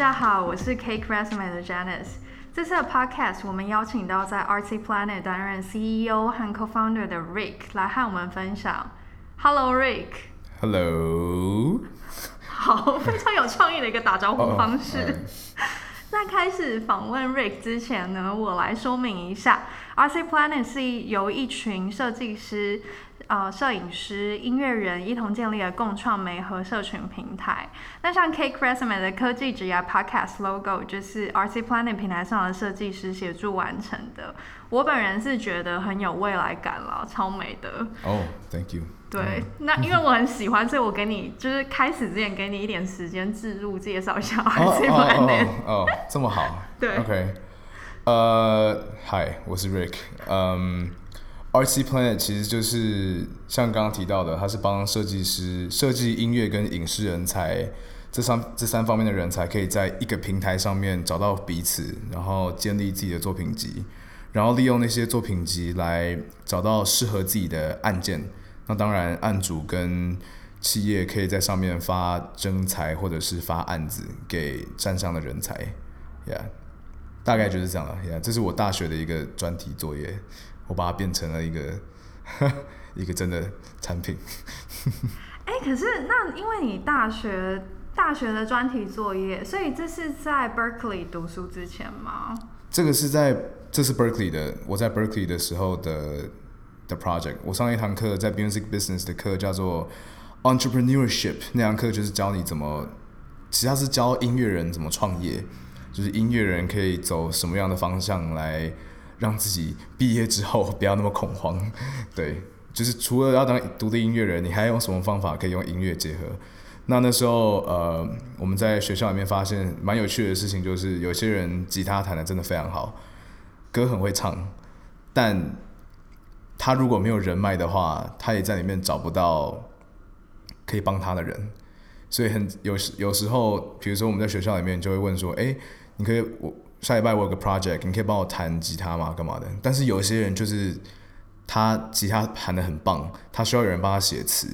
家好，我是 Cake Resume 的 Janice。这次的 Podcast 我们邀请到在 Artsy Planet 担任 CEO 和 Co-founder 的 Rick 来和我们分享。Hello Rick。Hello。好，非常有创意的一个打招呼方式。Oh, 在开始访问 Rick 之前呢，我来说明一下，Artsy Planet 是由一群设计师。呃，摄影师、音乐人一同建立了共创媒和社群平台。那像 Cake Resume 的科技职涯 Podcast logo 就是 Artsy Planet 平台上的设计师协助完成的。我本人是觉得很有未来感了，超美的。哦、oh,，Thank you。对，那因为我很喜欢，所以我给你就是开始之前给你一点时间置入介绍一下 Artsy Planet。哦，这么好。对。OK。呃，Hi，我是 Rick。嗯。RC Planet 其实就是像刚刚提到的，它是帮设计师设计音乐跟影视人才这三这三方面的人才，可以在一个平台上面找到彼此，然后建立自己的作品集，然后利用那些作品集来找到适合自己的案件。那当然，案主跟企业可以在上面发征才或者是发案子给站上的人才。Yeah，大概就是这样了。Yeah，这是我大学的一个专题作业。我把它变成了一个一个真的产品。哎、欸，可是那因为你大学大学的专题作业，所以这是在 Berkeley 读书之前吗？这个是在这是 Berkeley 的，我在 Berkeley 的时候的的 project。我上一堂课在 Music Business 的课叫做 Entrepreneurship，那堂课就是教你怎么，其实它是教音乐人怎么创业，就是音乐人可以走什么样的方向来。让自己毕业之后不要那么恐慌，对，就是除了要当独立音乐人，你还有什么方法可以用音乐结合？那那时候，呃，我们在学校里面发现蛮有趣的事情，就是有些人吉他弹得真的非常好，歌很会唱，但他如果没有人脉的话，他也在里面找不到可以帮他的人，所以很有有时候，比如说我们在学校里面就会问说，哎，你可以我。下礼拜我有个 project，你可以帮我弹吉他吗？干嘛的？但是有些人就是他吉他弹得很棒，他需要有人帮他写词，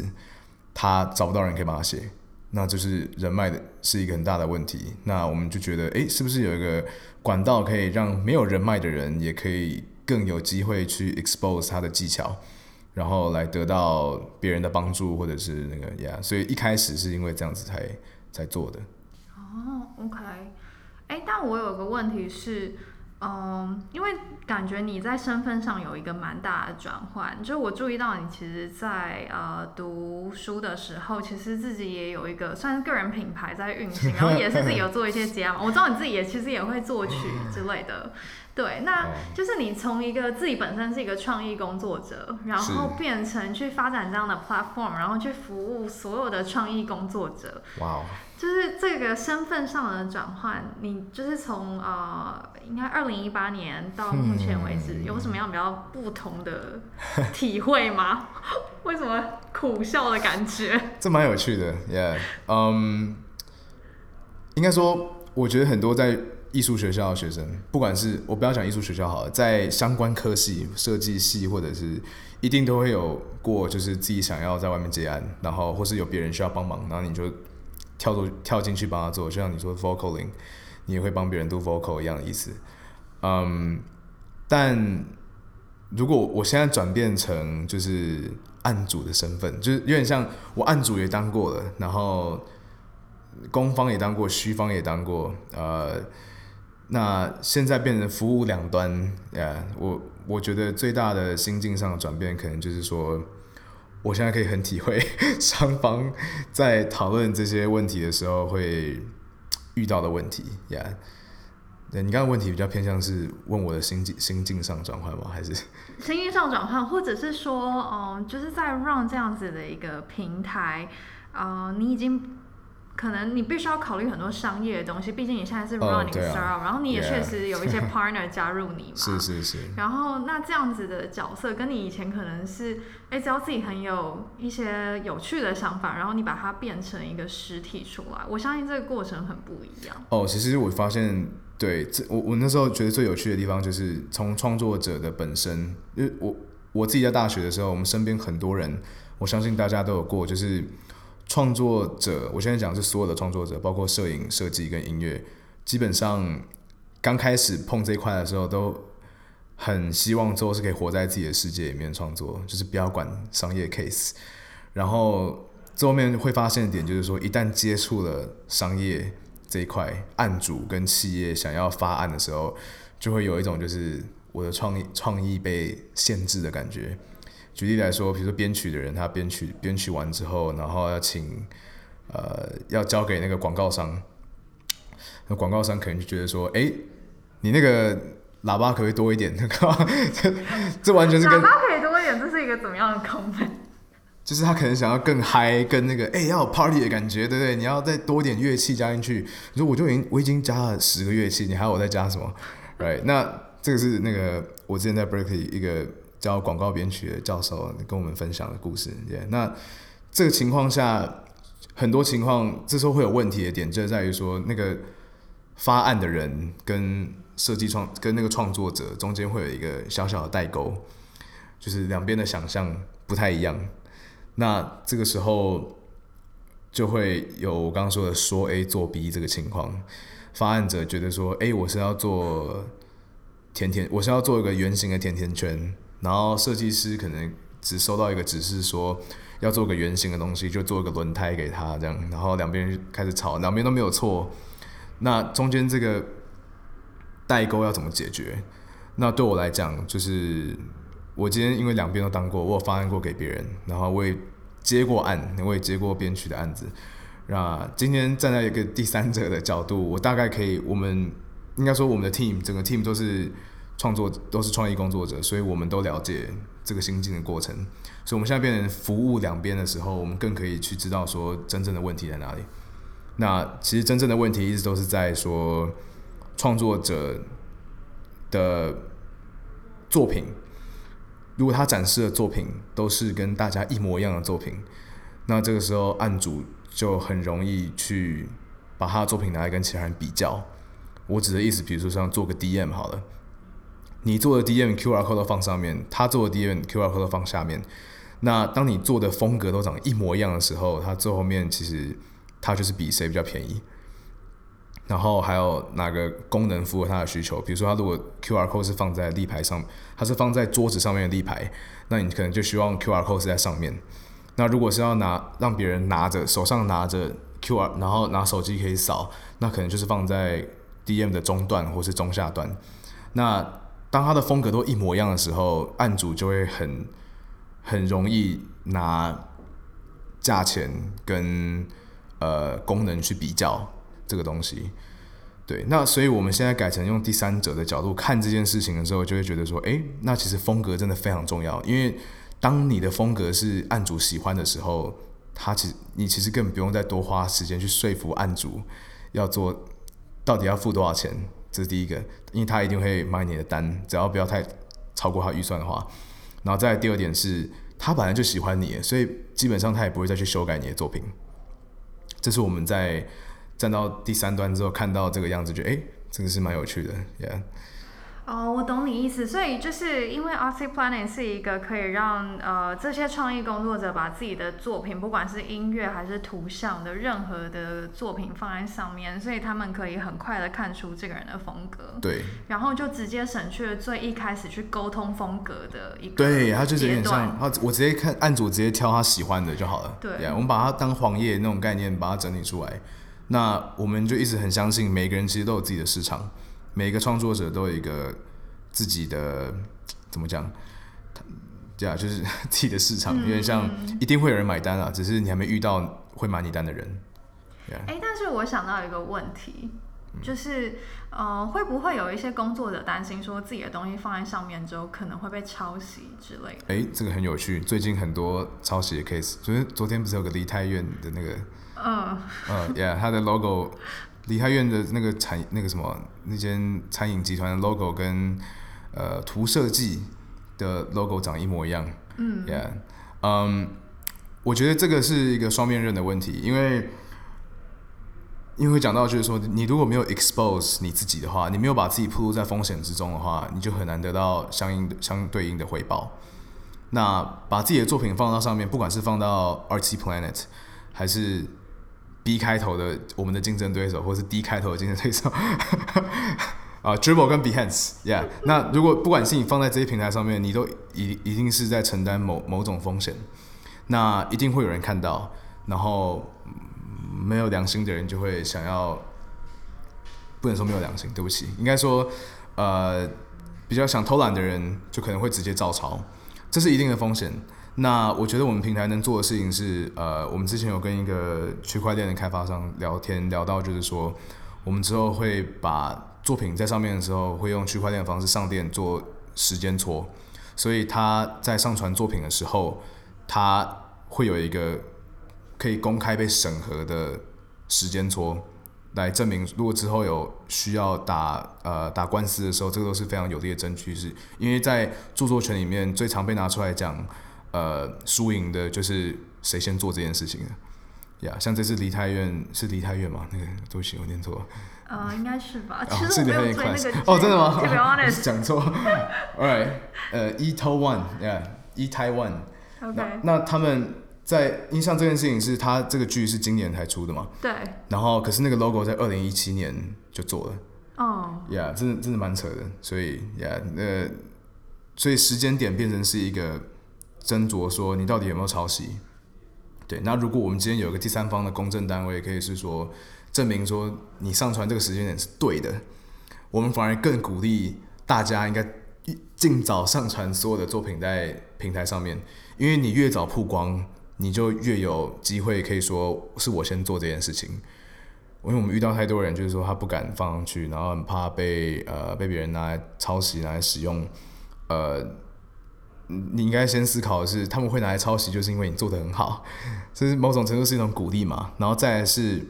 他找不到人可以帮他写，那就是人脉的是一个很大的问题。那我们就觉得，诶，是不是有一个管道可以让没有人脉的人也可以更有机会去 expose 他的技巧，然后来得到别人的帮助，或者是那个呀所以一开始是因为这样子才才做的。哦，OK。哎，但我有个问题是，嗯，因为感觉你在身份上有一个蛮大的转换，就我注意到你其实在呃读书的时候，其实自己也有一个算是个人品牌在运行，然后也是自己有做一些 节目。我知道你自己也其实也会作曲之类的。对，那就是你从一个自己本身是一个创意工作者，然后变成去发展这样的 platform，然后去服务所有的创意工作者。哇哦！就是这个身份上的转换，你就是从呃，应该二零一八年到目前为止，有什么样比较不同的 体会吗？为什么苦笑的感觉？这蛮有趣的，Yeah，嗯、um，应该说，我觉得很多在。艺术学校的学生，不管是我不要讲艺术学校好了，在相关科系、设计系或者是一定都会有过，就是自己想要在外面接案，然后或是有别人需要帮忙，然后你就跳出跳进去帮他做，就像你说 vocaling，你也会帮别人 do vocal 一样的意思。嗯，但如果我现在转变成就是案主的身份，就是有点像我案主也当过了，然后攻方也当过，虚方也当过，呃。那现在变成服务两端，呃，我我觉得最大的心境上的转变，可能就是说，我现在可以很体会 双方在讨论这些问题的时候会遇到的问题，呀。对，你刚刚问题比较偏向是问我的心境心境上转换吗？还是心境上转换，或者是说，嗯，就是在 run 这样子的一个平台，啊、你已经。可能你必须要考虑很多商业的东西，毕竟你现在是 running startup，、oh, 啊、然后你也确实有一些 partner 加入你嘛。是是是。然后那这样子的角色，跟你以前可能是，哎，只要自己很有一些有趣的想法，然后你把它变成一个实体出来，我相信这个过程很不一样。哦、oh，其实我发现，对，这我我那时候觉得最有趣的地方就是从创作者的本身，因为我我自己在大学的时候，我们身边很多人，我相信大家都有过，就是。创作者，我现在讲是所有的创作者，包括摄影、设计跟音乐，基本上刚开始碰这一块的时候，都很希望之后是可以活在自己的世界里面创作，就是不要管商业 case。然后最后面会发现的点就是说，一旦接触了商业这一块，案主跟企业想要发案的时候，就会有一种就是我的创意创意被限制的感觉。举例来说，比如说编曲的人，他编曲编曲完之后，然后要请呃要交给那个广告商，那广告商可能就觉得说，哎，你那个喇叭可不可以多一点？这 这完全是跟喇叭可以多一点，这是一个怎么样的 comment？就是他可能想要更嗨，跟那个哎要有 party 的感觉，对不对？你要再多点乐器加进去。你说我就已经我已经加了十个乐器，你还要我再加什么？Right？那这个是那个我之前在 Berkeley 一个。教广告编曲的教授跟我们分享的故事那这个情况下，很多情况这时候会有问题的点，就在于说那个发案的人跟设计创跟那个创作者中间会有一个小小的代沟，就是两边的想象不太一样。那这个时候就会有我刚刚说的说 A 做 B 这个情况，发案者觉得说，哎，我是要做甜甜，我是要做一个圆形的甜甜圈。然后设计师可能只收到一个指示，说要做个圆形的东西，就做一个轮胎给他这样。然后两边开始吵，两边都没有错。那中间这个代沟要怎么解决？那对我来讲，就是我今天因为两边都当过，我有发案过给别人，然后我也接过案，我也接过编曲的案子。那今天站在一个第三者的角度，我大概可以，我们应该说我们的 team 整个 team 都是。创作都是创意工作者，所以我们都了解这个心境的过程。所以我们现在变成服务两边的时候，我们更可以去知道说真正的问题在哪里。那其实真正的问题一直都是在说创作者的作品，如果他展示的作品都是跟大家一模一样的作品，那这个时候案主就很容易去把他的作品拿来跟其他人比较。我指的意思，比如说像做个 DM 好了。你做的 DM QR code 都放上面，他做的 DM QR code 都放下面。那当你做的风格都长一模一样的时候，他最后面其实他就是比谁比较便宜。然后还有哪个功能符合他的需求？比如说，他如果 QR code 是放在立牌上，他是放在桌子上面的立牌，那你可能就希望 QR code 是在上面。那如果是要拿让别人拿着手上拿着 QR，然后拿手机可以扫，那可能就是放在 DM 的中段或是中下段。那当他的风格都一模一样的时候，案主就会很很容易拿价钱跟呃功能去比较这个东西。对，那所以我们现在改成用第三者的角度看这件事情的时候，就会觉得说，诶，那其实风格真的非常重要，因为当你的风格是案主喜欢的时候，他其实你其实根本不用再多花时间去说服案主要做，到底要付多少钱。这是第一个，因为他一定会买你的单，只要不要太超过他预算的话。然后再第二点是，他本来就喜欢你，所以基本上他也不会再去修改你的作品。这是我们在站到第三端之后看到这个样子，觉得诶，这个是蛮有趣的，Yeah。哦，我懂你意思，所以就是因为 Artsy Planning 是一个可以让呃这些创意工作者把自己的作品，不管是音乐还是图像的任何的作品放在上面，所以他们可以很快的看出这个人的风格。对。然后就直接省去了最一开始去沟通风格的一个。对，他就是有点像，他我直接看案主直接挑他喜欢的就好了。对。Yeah, 我们把它当黄页那种概念把它整理出来，那我们就一直很相信每个人其实都有自己的市场。每个创作者都有一个自己的怎么讲？对啊，就是 自己的市场，有点像一定会有人买单啊，只是你还没遇到会买你单的人。哎、欸，但是我想到一个问题，就是呃，会不会有一些工作者担心说自己的东西放在上面之后可能会被抄袭之类的？哎、欸，这个很有趣，最近很多抄袭的 case，昨天昨天不是有个梨泰院的那个，嗯嗯，Yeah，他的 logo。梨泰院的那个产那个什么那间餐饮集团的 logo 跟呃图设计的 logo 长一模一样，嗯，Yeah，嗯、um，我觉得这个是一个双面刃的问题，因为因为讲到就是说，你如果没有 expose 你自己的话，你没有把自己暴露在风险之中的话，你就很难得到相应的相对应的回报。那把自己的作品放到上面，不管是放到 Artsy Planet。还是 B 开头的我们的竞争对手，或是 D 开头的竞争对手？啊、uh,，Dribbble 跟 Behance，Yeah。那如果不管是你放在这些平台上面，你都一一定是在承担某某种风险，那一定会有人看到，然后没有良心的人就会想要，不能说没有良心，对不起，应该说，呃，比较想偷懒的人就可能会直接照抄，这是一定的风险。那我觉得我们平台能做的事情是，呃，我们之前有跟一个区块链的开发商聊天，聊到就是说，我们之后会把作品在上面的时候，会用区块链的方式上链做时间戳，所以他在上传作品的时候，他会有一个可以公开被审核的时间戳，来证明如果之后有需要打呃打官司的时候，这个都是非常有力的证据，是因为在著作权里面最常被拿出来讲，呃，输赢的就是谁先做这件事情的。呀、yeah，像这次梨泰院是梨泰院吗？那个对不起，我念错。呃，应该是吧。其实我没有追那个。哦，真的吗？To be honest，讲错。Alright，呃，E T O One，Yeah，E Taiwan。OK。那那他们在印象这件事情是，他这个剧是今年才出的嘛？对。然后，可是那个 logo 在二零一七年就做了。哦。Yeah，真的真的蛮扯的。所以，Yeah，呃，所以时间点变成是一个斟酌，说你到底有没有抄袭。对，那如果我们今天有一个第三方的公证单位，可以是说证明说你上传这个时间点是对的，我们反而更鼓励大家应该尽早上传所有的作品在平台上面，因为你越早曝光，你就越有机会可以说是我先做这件事情。因为我们遇到太多人，就是说他不敢放上去，然后很怕被呃被别人拿来抄袭拿来使用，呃。你应该先思考的是，他们会拿来抄袭，就是因为你做的很好，这是某种程度是一种鼓励嘛。然后再来是，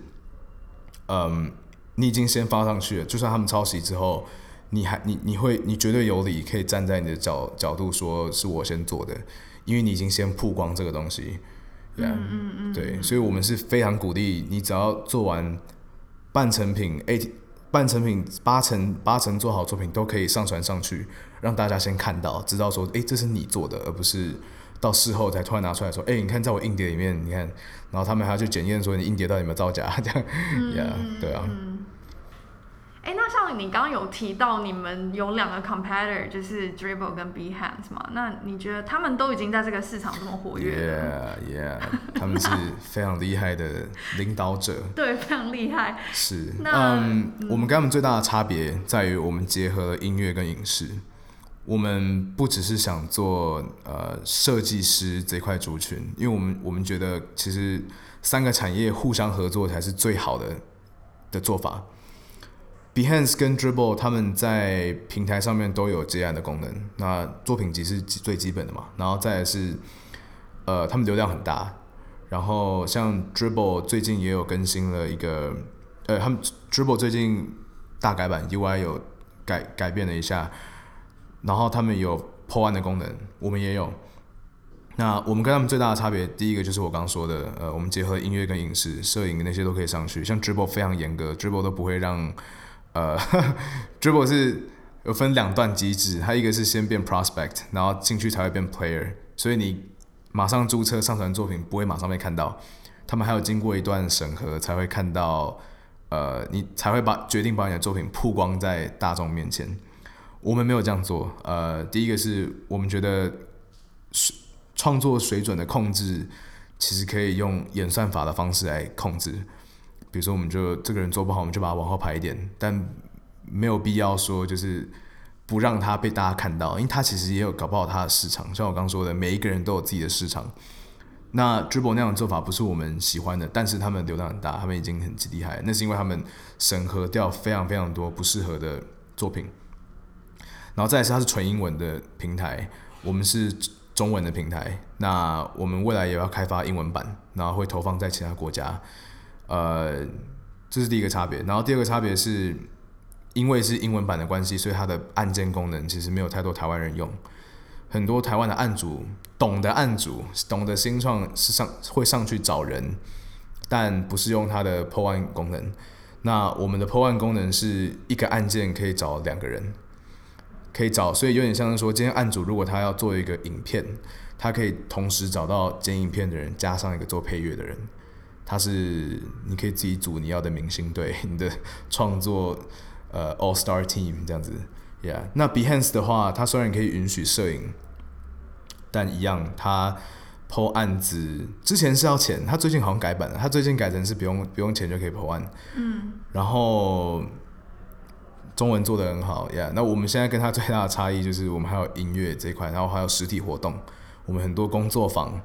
嗯，你已经先发上去了，就算他们抄袭之后，你还你你会你绝对有理，可以站在你的角角度说是我先做的，因为你已经先曝光这个东西，yeah, 嗯嗯嗯，对，所以我们是非常鼓励你，只要做完半成品半成品八成八成做好作品都可以上传上去。让大家先看到，知道说，哎，这是你做的，而不是到事后才突然拿出来说，哎，你看，在我硬碟里面，你看，然后他们还要去检验说你硬碟到底有没有造假，这样，嗯，yeah, 对啊。哎，那像你刚刚有提到你们有两个 competitor，就是 Dribbble 跟 Behance 嘛？那你觉得他们都已经在这个市场这么活跃了？Yeah, yeah，他们是 非常厉害的领导者。对，非常厉害。是，嗯，嗯，我们跟他们最大的差别在于我们结合了音乐跟影视。我们不只是想做呃设计师这块族群，因为我们我们觉得其实三个产业互相合作才是最好的的做法。Behance 跟 Dribble 他们在平台上面都有接案的功能，那作品集是最基本的嘛，然后再来是呃他们流量很大，然后像 Dribble 最近也有更新了一个，呃他们 Dribble 最近大改版 UI 有改改变了一下。然后他们有破案的功能，我们也有。那我们跟他们最大的差别，第一个就是我刚刚说的，呃，我们结合音乐跟影视、摄影那些都可以上去。像 Dribble 非常严格，Dribble 都不会让，呃，dribble 是有分两段机制，它一个是先变 prospect，然后进去才会变 player，所以你马上注册上传作品不会马上被看到，他们还有经过一段审核才会看到，呃，你才会把决定把你的作品曝光在大众面前。我们没有这样做。呃，第一个是我们觉得创作水准的控制，其实可以用演算法的方式来控制。比如说，我们就这个人做不好，我们就把它往后排一点，但没有必要说就是不让他被大家看到，因为他其实也有搞不好他的市场。像我刚说的，每一个人都有自己的市场。那 Dribble 那样的做法不是我们喜欢的，但是他们流量很大，他们已经很厉害。那是因为他们审核掉非常非常多不适合的作品。然后再是它是纯英文的平台，我们是中文的平台。那我们未来也要开发英文版，然后会投放在其他国家。呃，这是第一个差别。然后第二个差别是，因为是英文版的关系，所以它的按键功能其实没有太多台湾人用。很多台湾的案主懂得案主懂得新创是上会上去找人，但不是用它的破案功能。那我们的破案功能是一个按键可以找两个人。可以找，所以有点像是说，今天案主如果他要做一个影片，他可以同时找到剪影片的人，加上一个做配乐的人。它是你可以自己组你要的明星队，你的创作呃 All Star Team 这样子，Yeah。那 Behance 的话，它虽然可以允许摄影，但一样它 po 案子之前是要钱，他最近好像改版了，他最近改成是不用不用钱就可以 po 案，嗯，然后。中文做的很好，Yeah。那我们现在跟他最大的差异就是，我们还有音乐这一块，然后还有实体活动。我们很多工作坊，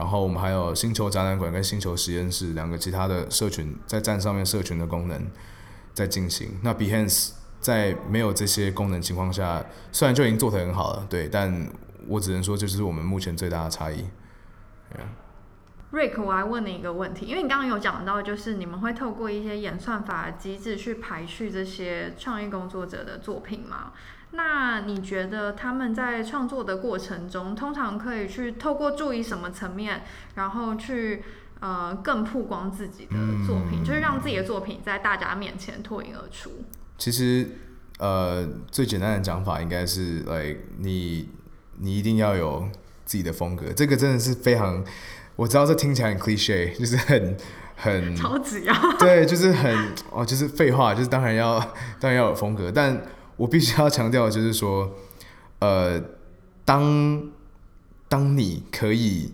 然后我们还有星球展览馆跟星球实验室两个其他的社群在站上面社群的功能在进行。那 Behance 在没有这些功能情况下，虽然就已经做得很好了，对，但我只能说这就是我们目前最大的差异，Yeah。Rick，我还问你一个问题，因为你刚刚有讲到，就是你们会透过一些演算法机制去排序这些创意工作者的作品吗？那你觉得他们在创作的过程中，通常可以去透过注意什么层面，然后去呃更曝光自己的作品，嗯、就是让自己的作品在大家面前脱颖而出？其实，呃，最简单的讲法应该是，来、like，你你一定要有自己的风格，这个真的是非常。我知道这听起来很 cliche，就是很很超级啊，对，就是很哦，就是废话，就是当然要当然要有风格，但我必须要强调的就是说，呃，当当你可以，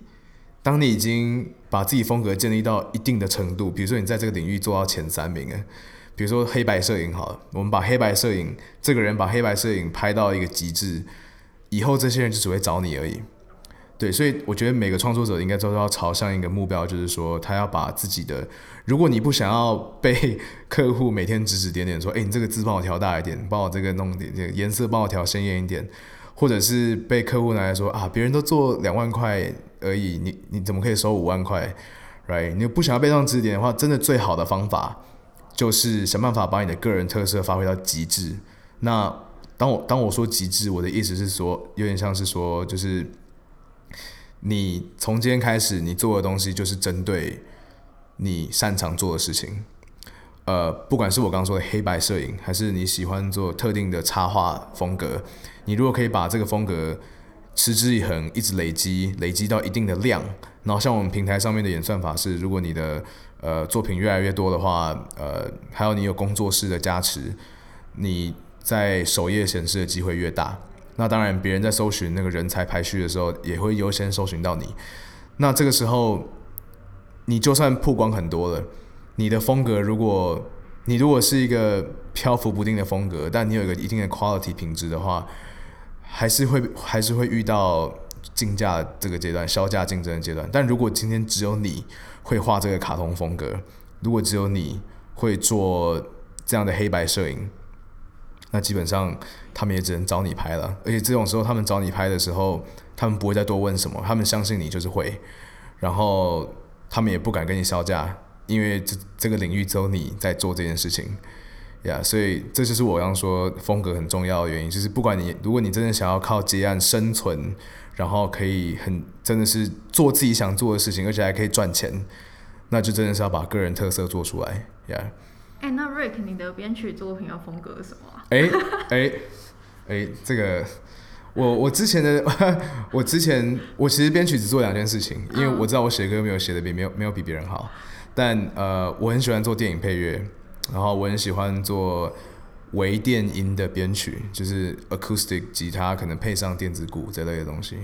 当你已经把自己风格建立到一定的程度，比如说你在这个领域做到前三名，比如说黑白摄影好了，我们把黑白摄影这个人把黑白摄影拍到一个极致，以后这些人就只会找你而已。对，所以我觉得每个创作者应该都要朝向一个目标，就是说他要把自己的，如果你不想要被客户每天指指点点说，哎，你这个字帮我调大一点，帮我这个弄点，点颜色帮我调鲜艳一点，或者是被客户拿来说啊，别人都做两万块而已，你你怎么可以收五万块？Right？你不想要被这样指点的话，真的最好的方法就是想办法把你的个人特色发挥到极致。那当我当我说极致，我的意思是说，有点像是说，就是。你从今天开始，你做的东西就是针对你擅长做的事情。呃，不管是我刚刚说的黑白摄影，还是你喜欢做特定的插画风格，你如果可以把这个风格持之以恒，一直累积，累积到一定的量，然后像我们平台上面的演算法是，如果你的呃作品越来越多的话，呃，还有你有工作室的加持，你在首页显示的机会越大。那当然，别人在搜寻那个人才排序的时候，也会优先搜寻到你。那这个时候，你就算曝光很多了，你的风格，如果你如果是一个漂浮不定的风格，但你有一个一定的 quality 品质的话，还是会还是会遇到竞价这个阶段，销价竞争的阶段。但如果今天只有你会画这个卡通风格，如果只有你会做这样的黑白摄影，那基本上。他们也只能找你拍了，而且这种时候，他们找你拍的时候，他们不会再多问什么，他们相信你就是会，然后他们也不敢跟你销价，因为这这个领域只有你在做这件事情，呀、yeah，所以这就是我刚说风格很重要的原因，就是不管你，如果你真的想要靠接案生存，然后可以很真的是做自己想做的事情，而且还可以赚钱，那就真的是要把个人特色做出来，呀、yeah。哎，那 Rick，你的编曲作品的风格是什么？哎哎。哎，这个我我之前的我之前我其实编曲只做两件事情，因为我知道我写歌没有写的比没有没有比别人好，但呃我很喜欢做电影配乐，然后我很喜欢做微电音的编曲，就是 acoustic 吉他可能配上电子鼓这类的东西，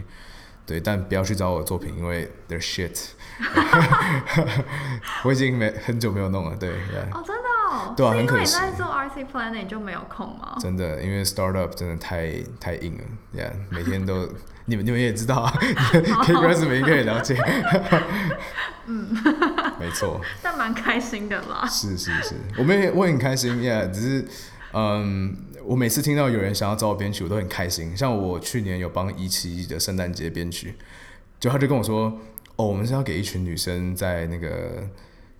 对，但不要去找我的作品，因为 they're shit，我已经没很久没有弄了，对.哦真的。对啊，很可惜。你在做 RC Planning 就没有空吗？真的，因为 startup 真的太太硬了，Yeah，每天都你们你们也知道啊，KBS 每一个也了解。嗯，没错。但蛮开心的啦。是是是，我们也我很开心，Yeah，只是嗯，我每次听到有人想要找我编曲，我都很开心。像我去年有帮一期的圣诞节编曲，就他就跟我说，哦，我们是要给一群女生在那个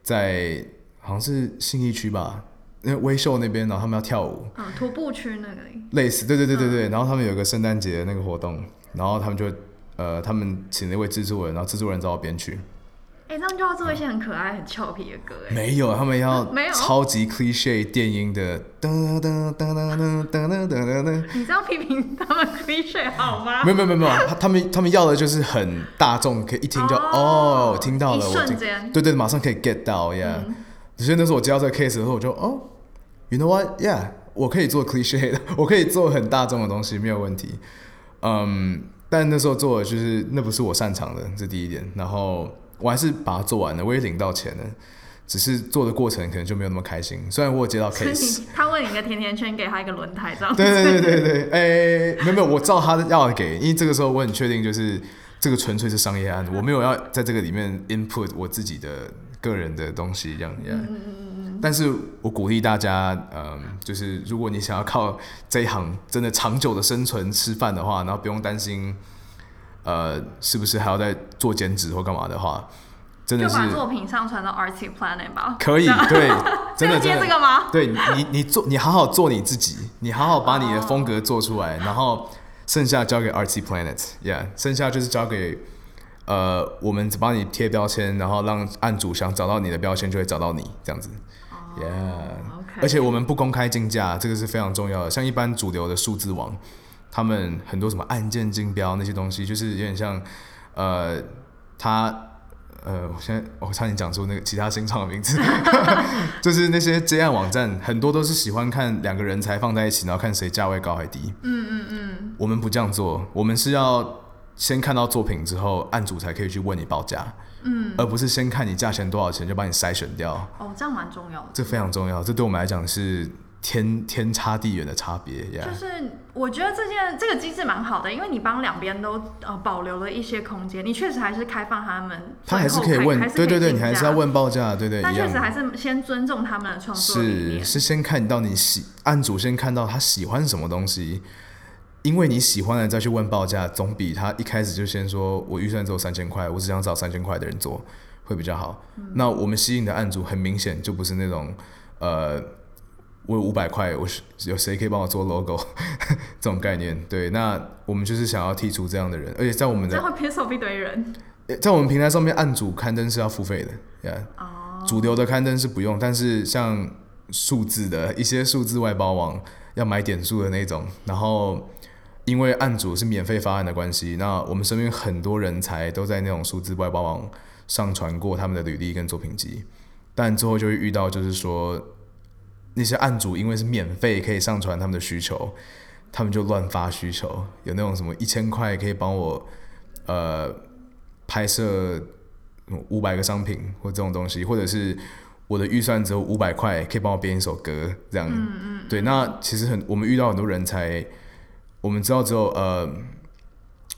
在。好像是信义区吧，因为威秀那边，然后他们要跳舞。啊，徒步区那个。类似，对对对对对。嗯、然后他们有个圣诞节的那个活动，然后他们就呃，他们请了一位制作人，然后制作人找我编曲。哎，这样就要做一些很可爱、很俏皮的歌哎。没有，他们要 超级 cliche 电音的噔噔噔噔噔噔噔噔。你这样批评他们 cliche 好吗？没有没有没有没有，他们他们要的就是很大众，可以一听就哦，听到了，一瞬间，对对，马上可以 get 到呀。所以那时候我接到这个 case 的时候，我就哦，you know what，yeah，我可以做 cliche 的，我可以做很大众的东西，没有问题。嗯，但那时候做的就是那不是我擅长的，这第一点。然后。我还是把它做完了，我也领到钱了，只是做的过程可能就没有那么开心。虽然我有接到 case，他问你一个甜甜圈，给他一个轮胎，这样。对对对对对，哎、欸，没有没有，我照他要给，因为这个时候我很确定，就是这个纯粹是商业案，我没有要在这个里面 input 我自己的个人的东西这样。嗯嗯嗯嗯。但是我鼓励大家，嗯，就是如果你想要靠这一行真的长久的生存吃饭的话，然后不用担心。呃，是不是还要再做兼职或干嘛的话，真的是就把作品上传到 Artsy Planet 吧？可以，对，真的接这个吗？对你，你做，你好好做你自己，你好好把你的风格做出来，oh. 然后剩下交给 Artsy Planet，yeah，剩下就是交给呃，我们只帮你贴标签，然后让案主想找到你的标签就会找到你这样子，yeah，、oh, okay. 而且我们不公开竞价，这个是非常重要的，像一般主流的数字网。他们很多什么按键竞标那些东西，就是有点像，呃，他，呃，我现在我差点讲出那个其他新创的名字，就是那些接案网站，很多都是喜欢看两个人才放在一起，然后看谁价位高还低。嗯嗯嗯。我们不这样做，我们是要先看到作品之后，案主才可以去问你报价。嗯。而不是先看你价钱多少钱就把你筛选掉。哦，这样蛮重要的。这非常重要，这对我们来讲是。天天差地远的差别，yeah. 就是我觉得这件这个机制蛮好的，因为你帮两边都呃保留了一些空间，你确实还是开放他们，他还是可以问，对对对，你还是要问报价，对对，但确实还是先尊重他们的创作是是先看到你喜案主先看到他喜欢什么东西，因为你喜欢的再去问报价，总比他一开始就先说我预算只有三千块，我只想找三千块的人做会比较好。嗯、那我们吸引的案主很明显就不是那种呃。我有五百块，我是有谁可以帮我做 logo？这种概念，对，那我们就是想要剔除这样的人，而且在我们的这会偏少一堆人，在我们平台上面，案主刊登是要付费的，yeah. oh. 主流的刊登是不用，但是像数字的一些数字外包网要买点数的那种，然后因为案主是免费发案的关系，那我们身边很多人才都在那种数字外包网上传过他们的履历跟作品集，但最后就会遇到就是说。那些案主因为是免费可以上传他们的需求，他们就乱发需求，有那种什么一千块可以帮我呃拍摄五百个商品或这种东西，或者是我的预算只有五百块可以帮我编一首歌这样。嗯嗯。对，那其实很我们遇到很多人才，我们知道只有呃，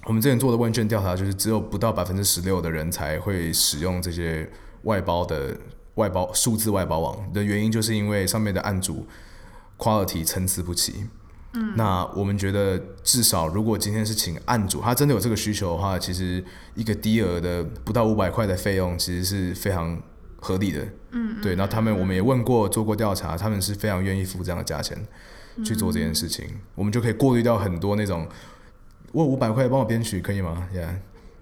我们之前做的问卷调查就是只有不到百分之十六的人才会使用这些外包的。外包数字外包网的原因，就是因为上面的案主 quality 参差不齐。嗯，那我们觉得至少如果今天是请案主，他真的有这个需求的话，其实一个低额的不到五百块的费用，其实是非常合理的。嗯，对。然后他们我们也问过，做过调查，他们是非常愿意付这样的价钱去做这件事情。我们就可以过滤掉很多那种，我五百块帮我编曲可以吗？Yeah。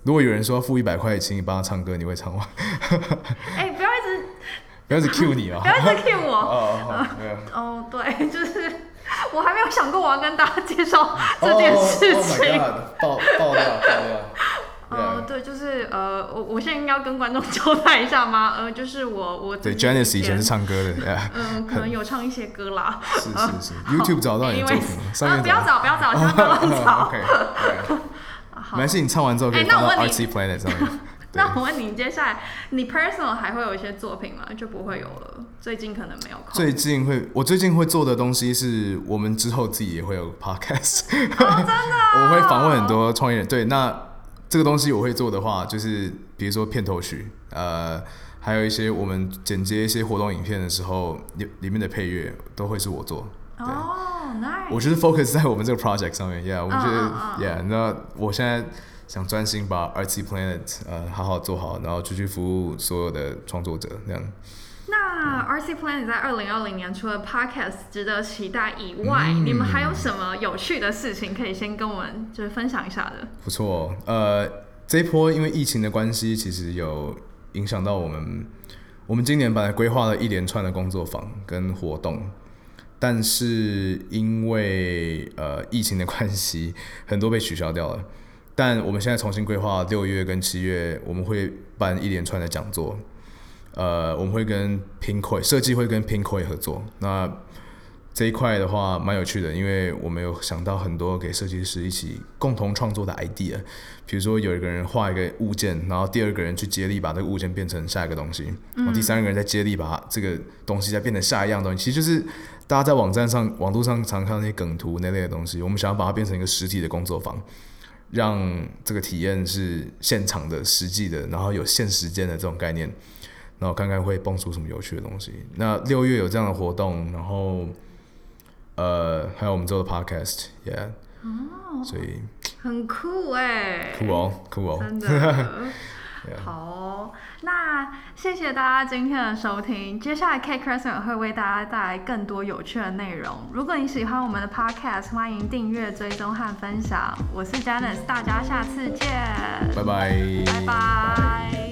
如果有人说付一百块请你帮他唱歌，你会唱吗？哎、欸，不要一直。不要一直 cue 你啊！不要一直 cue 我。哦，哦，对，就是我还没有想过我要跟大家介绍这件事情。爆爆料，爆料。呃，对，就是呃，我我现在应该要跟观众 交代一下吗？呃，就是我我对 Janice 以前是唱歌的，嗯，可能有唱一些歌啦。是是是，YouTube 找到你的作品。啊，不要找，不要找，千万不要乱找。OK。好。没事，你唱完之后可以放到 Artsy Planet 上面。那我问你，接下来你 personal 还会有一些作品吗？就不会有了。最近可能没有空。最近会，我最近会做的东西是我们之后自己也会有 podcast。哦，真的哦？我们会访问很多创业人。对，那这个东西我会做的话，就是比如说片头曲，呃，还有一些我们剪接一些活动影片的时候，里里面的配乐都会是我做。哦，nice。我觉得 focus 在我们这个 project 上面，yeah，我觉得，yeah，那我现在。想专心把 Artsy Planet 呃好好做好，然后出去服务所有的创作者这样。那 Artsy Planet 在二零二零年除了 Podcast 值得期待以外，嗯，你们还有什么有趣的事情可以先跟我们就是分享一下的？不错，呃，这一波因为疫情的关系，其实有影响到我们。我们今年本来规划了一连串的工作坊跟活动，但是因为呃疫情的关系，很多被取消掉了。但我们现在重新规划六月跟七月，我们会办一连串的讲座。呃，我们会跟 Pinkoi 设计会跟 Pinkoi 合作。那这一块的话蛮有趣的，因为我们有想到很多给设计师一起共同创作的 idea。比如说有一个人画一个物件，然后第二个人去接力把这个物件变成下一个东西，然后第三个人再接力把这个东西再变成下一样东西。其实就是大家在网站上、网络上常看到那些梗图那类的东西，我们想要把它变成一个实体的工作坊，让这个体验是现场的、实际的，然后有限时间的这种概念。然后看看会蹦出什么有趣的东西。那六月有这样的活动，然后呃，还有我们做的 podcast，yeah，哦，所以很酷哎，酷哦，酷哦，真的，好哦。那谢谢大家今天的收听，接下来 Kate Crescent 会为大家带来更多有趣的内容。如果你喜欢我们的 podcast，欢迎订阅、追踪和分享。我是 Janice，大家下次见，拜拜，拜拜。